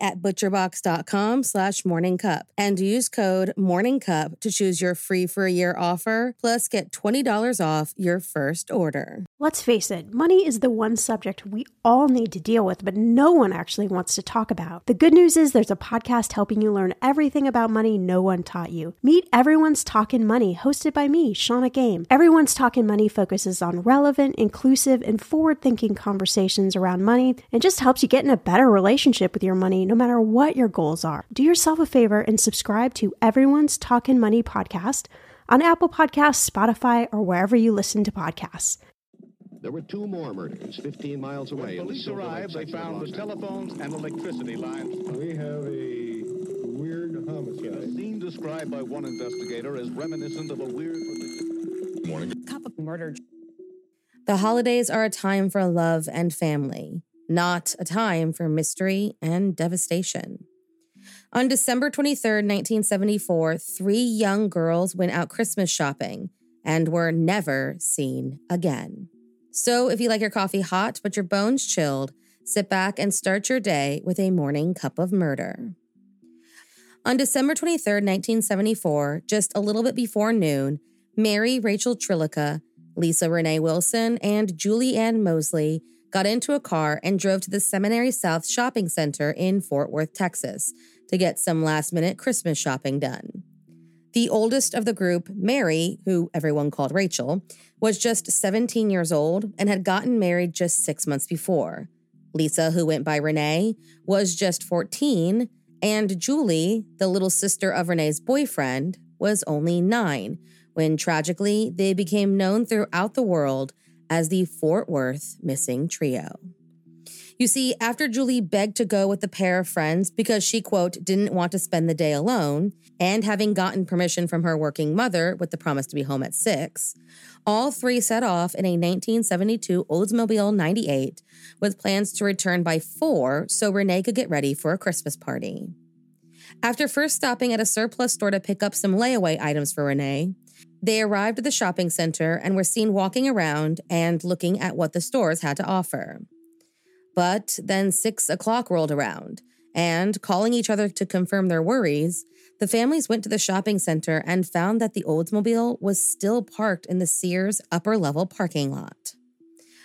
at butcherbox.com slash morningcup and use code morningcup to choose your free for a year offer plus get $20 off your first order. Let's face it, money is the one subject we all need to deal with, but no one actually wants to talk about. The good news is there's a podcast helping you learn everything about money no one taught you. Meet Everyone's Talking Money, hosted by me, Shannah Game. Everyone's Talking Money focuses on relevant, inclusive, and forward thinking conversations around money and just helps you get in a better relationship with your money no matter what your goals are. Do yourself a favor and subscribe to Everyone's Talking Money podcast on Apple Podcasts, Spotify, or wherever you listen to podcasts. There were two more murders 15 miles away. When police arrived, they found the telephones and electricity lines. We have a weird A homicide. scene described by one investigator as reminiscent of a weird religion. Morning. cup of murder. The holidays are a time for love and family, not a time for mystery and devastation. On December 23rd, 1974, three young girls went out Christmas shopping and were never seen again. So, if you like your coffee hot but your bones chilled, sit back and start your day with a morning cup of murder. On December 23rd, 1974, just a little bit before noon, Mary Rachel Trlica, Lisa Renee Wilson, and Julie Ann Mosley got into a car and drove to the Seminary South Shopping Center in Fort Worth, Texas, to get some last minute Christmas shopping done. The oldest of the group, Mary, who everyone called Rachel, was just 17 years old and had gotten married just six months before. Lisa, who went by Renee, was just 14, and Julie, the little sister of Renee's boyfriend, was only nine when tragically they became known throughout the world as the Fort Worth Missing Trio. You see, after Julie begged to go with the pair of friends because she, quote, didn't want to spend the day alone, and having gotten permission from her working mother with the promise to be home at six, all three set off in a 1972 Oldsmobile 98 with plans to return by four so Renee could get ready for a Christmas party. After first stopping at a surplus store to pick up some layaway items for Renee, they arrived at the shopping center and were seen walking around and looking at what the stores had to offer. But then six o'clock rolled around, and calling each other to confirm their worries, the families went to the shopping center and found that the Oldsmobile was still parked in the Sears upper level parking lot.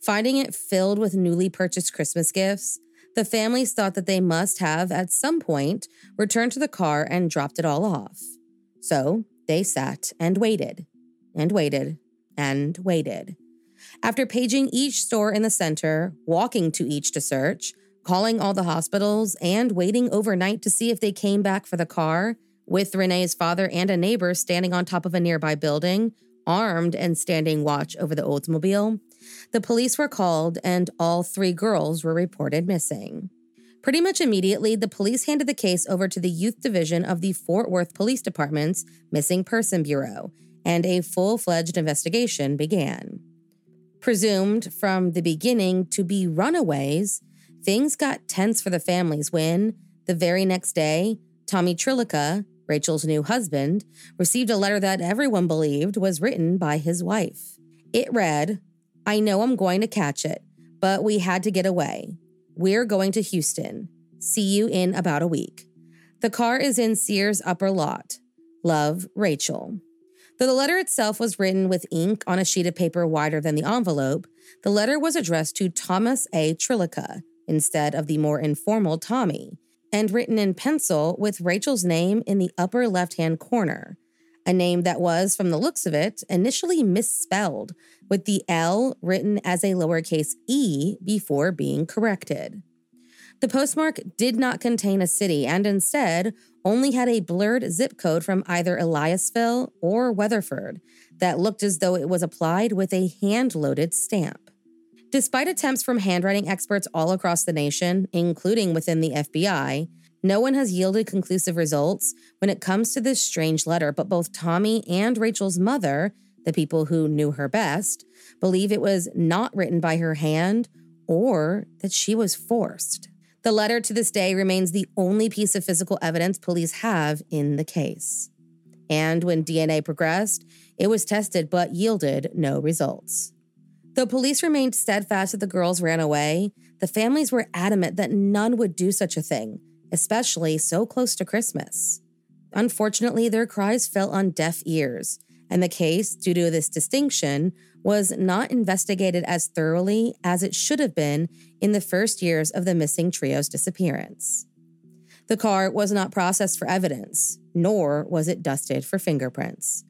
Finding it filled with newly purchased Christmas gifts, the families thought that they must have, at some point, returned to the car and dropped it all off. So they sat and waited, and waited, and waited. After paging each store in the center, walking to each to search, calling all the hospitals, and waiting overnight to see if they came back for the car, with Renee's father and a neighbor standing on top of a nearby building, armed and standing watch over the Oldsmobile, the police were called and all three girls were reported missing. Pretty much immediately, the police handed the case over to the Youth Division of the Fort Worth Police Department's Missing Person Bureau, and a full fledged investigation began. Presumed from the beginning to be runaways, things got tense for the families when, the very next day, Tommy Trlica, Rachel's new husband, received a letter that everyone believed was written by his wife. It read, I know I'm going to catch it, but we had to get away. We're going to Houston. See you in about a week. The car is in Sears' upper lot. Love, Rachel. Though the letter itself was written with ink on a sheet of paper wider than the envelope, the letter was addressed to Thomas A. Trlica instead of the more informal Tommy, and written in pencil with Rachel's name in the upper left hand corner, a name that was, from the looks of it, initially misspelled, with the L written as a lowercase e before being corrected. The postmark did not contain a city and instead only had a blurred zip code from either Eliasville or Weatherford that looked as though it was applied with a hand loaded stamp. Despite attempts from handwriting experts all across the nation, including within the FBI, no one has yielded conclusive results when it comes to this strange letter, but both Tommy and Rachel's mother, the people who knew her best, believe it was not written by her hand or that she was forced. The letter to this day remains the only piece of physical evidence police have in the case. And when DNA progressed, it was tested but yielded no results. Though police remained steadfast that the girls ran away, the families were adamant that none would do such a thing, especially so close to Christmas. Unfortunately, their cries fell on deaf ears, and the case, due to this distinction, was not investigated as thoroughly as it should have been in the first years of the missing trio's disappearance. The car was not processed for evidence, nor was it dusted for fingerprints.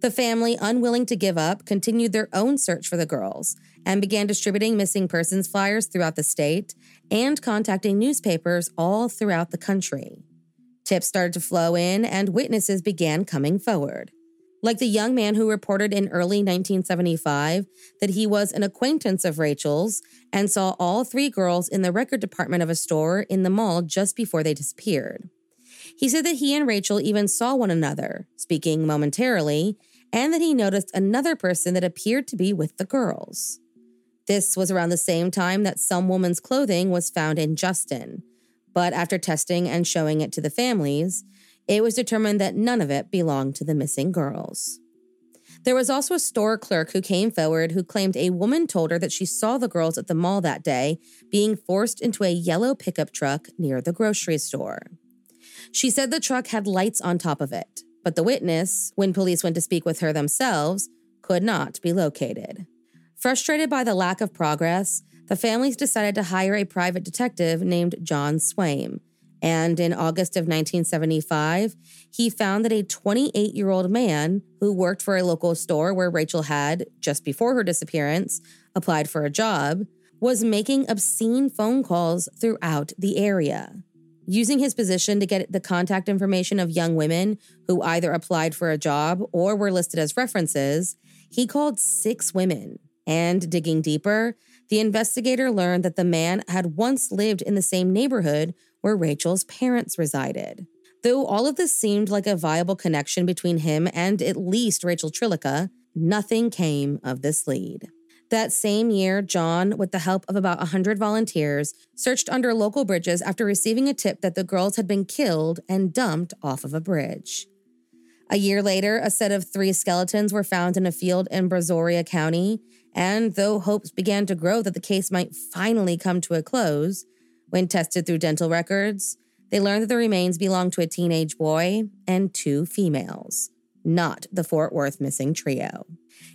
The family, unwilling to give up, continued their own search for the girls and began distributing missing persons flyers throughout the state and contacting newspapers all throughout the country. Tips started to flow in and witnesses began coming forward like the young man who reported in early 1975 that he was an acquaintance of Rachel's and saw all three girls in the record department of a store in the mall just before they disappeared. He said that he and Rachel even saw one another, speaking momentarily, and that he noticed another person that appeared to be with the girls. This was around the same time that some woman's clothing was found in Justin, but after testing and showing it to the families, it was determined that none of it belonged to the missing girls. There was also a store clerk who came forward who claimed a woman told her that she saw the girls at the mall that day being forced into a yellow pickup truck near the grocery store. She said the truck had lights on top of it, but the witness, when police went to speak with her themselves, could not be located. Frustrated by the lack of progress, the families decided to hire a private detective named John Swaim and in August of 1975, he found that a 28 year old man who worked for a local store where Rachel had, just before her disappearance, applied for a job, was making obscene phone calls throughout the area. Using his position to get the contact information of young women who either applied for a job or were listed as references, he called six women. And digging deeper, the investigator learned that the man had once lived in the same neighborhood where Rachel's parents resided. Though all of this seemed like a viable connection between him and at least Rachel Trlica, nothing came of this lead. That same year, John, with the help of about 100 volunteers, searched under local bridges after receiving a tip that the girls had been killed and dumped off of a bridge. A year later, a set of three skeletons were found in a field in Brazoria County, and though hopes began to grow that the case might finally come to a close, when tested through dental records, they learned that the remains belonged to a teenage boy and two females, not the Fort Worth missing trio.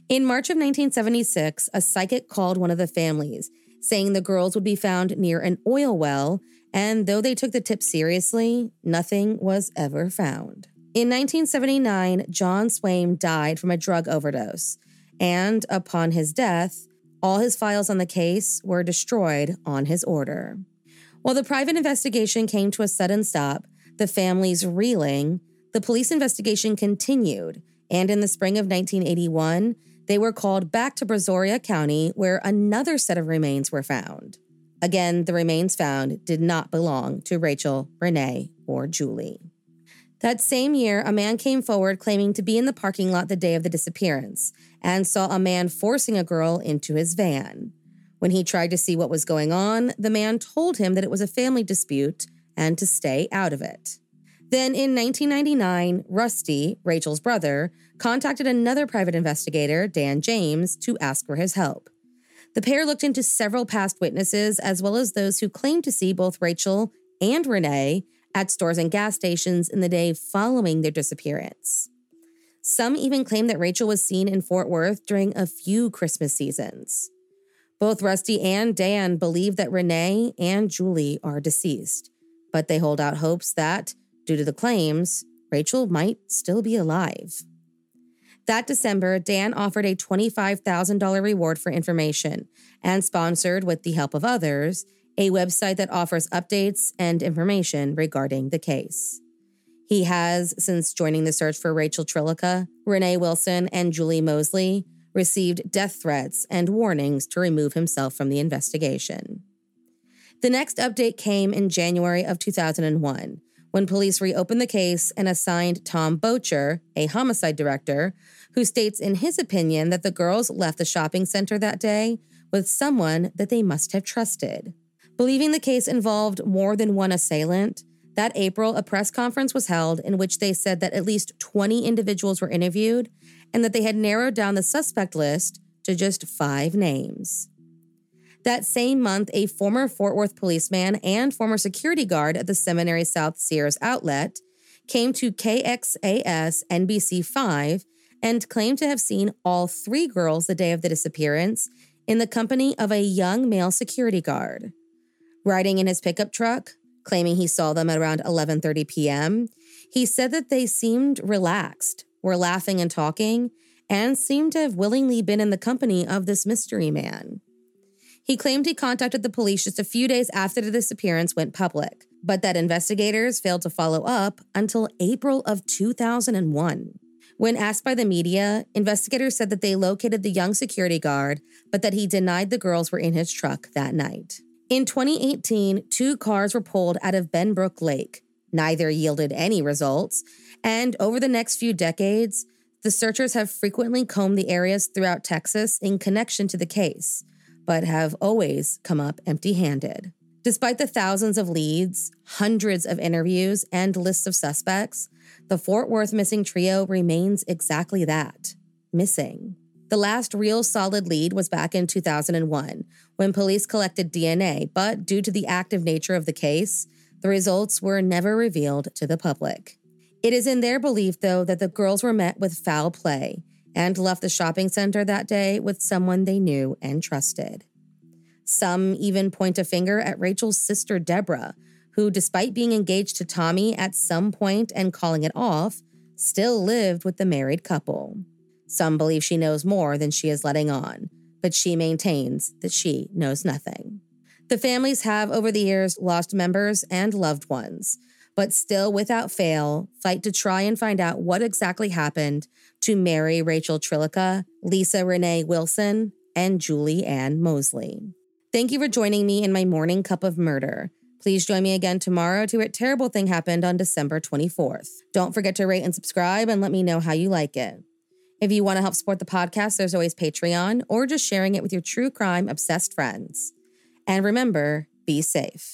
In March of 1976, a psychic called one of the families, saying the girls would be found near an oil well, and though they took the tip seriously, nothing was ever found. In 1979, John Swaim died from a drug overdose, and upon his death, all his files on the case were destroyed on his order. While the private investigation came to a sudden stop, the families reeling, the police investigation continued, and in the spring of 1981, they were called back to Brazoria County, where another set of remains were found. Again, the remains found did not belong to Rachel, Renee, or Julie. That same year, a man came forward claiming to be in the parking lot the day of the disappearance and saw a man forcing a girl into his van. When he tried to see what was going on, the man told him that it was a family dispute and to stay out of it. Then in 1999, Rusty, Rachel's brother, contacted another private investigator, Dan James, to ask for his help. The pair looked into several past witnesses, as well as those who claimed to see both Rachel and Renee at stores and gas stations in the day following their disappearance. Some even claimed that Rachel was seen in Fort Worth during a few Christmas seasons. Both Rusty and Dan believe that Renee and Julie are deceased, but they hold out hopes that, due to the claims, Rachel might still be alive. That December, Dan offered a $25,000 reward for information and sponsored, with the help of others, a website that offers updates and information regarding the case. He has, since joining the search for Rachel Trlica, Renee Wilson, and Julie Mosley, received death threats and warnings to remove himself from the investigation. The next update came in January of 2001 when police reopened the case and assigned Tom Bocher, a homicide director, who states in his opinion that the girls left the shopping center that day with someone that they must have trusted. Believing the case involved more than one assailant, that April, a press conference was held in which they said that at least 20 individuals were interviewed and that they had narrowed down the suspect list to just five names. That same month, a former Fort Worth policeman and former security guard at the Seminary South Sears outlet came to KXAS NBC 5 and claimed to have seen all three girls the day of the disappearance in the company of a young male security guard. Riding in his pickup truck, claiming he saw them at around 11:30 p.m., he said that they seemed relaxed, were laughing and talking, and seemed to have willingly been in the company of this mystery man. He claimed he contacted the police just a few days after the disappearance went public, but that investigators failed to follow up until April of 2001. When asked by the media, investigators said that they located the young security guard, but that he denied the girls were in his truck that night. In 2018, two cars were pulled out of Benbrook Lake. Neither yielded any results, and over the next few decades, the searchers have frequently combed the areas throughout Texas in connection to the case but have always come up empty handed. Despite the thousands of leads, hundreds of interviews, and lists of suspects, the Fort Worth missing trio remains exactly that missing. The last real solid lead was back in 2001 when police collected DNA, but due to the active nature of the case, the results were never revealed to the public. It is in their belief, though, that the girls were met with foul play and left the shopping center that day with someone they knew and trusted. Some even point a finger at Rachel's sister, Deborah, who, despite being engaged to Tommy at some point and calling it off, still lived with the married couple. Some believe she knows more than she is letting on, but she maintains that she knows nothing. The families have, over the years, lost members and loved ones, but still, without fail, fight to try and find out what exactly happened to Mary Rachel Trlica, Lisa Renee Wilson, and Julie Ann Mosley. Thank you for joining me in my morning cup of murder. Please join me again tomorrow to hear terrible thing happened on December 24th. Don't forget to rate and subscribe and let me know how you like it. If you want to help support the podcast, there's always Patreon or just sharing it with your true crime obsessed friends. And remember, be safe.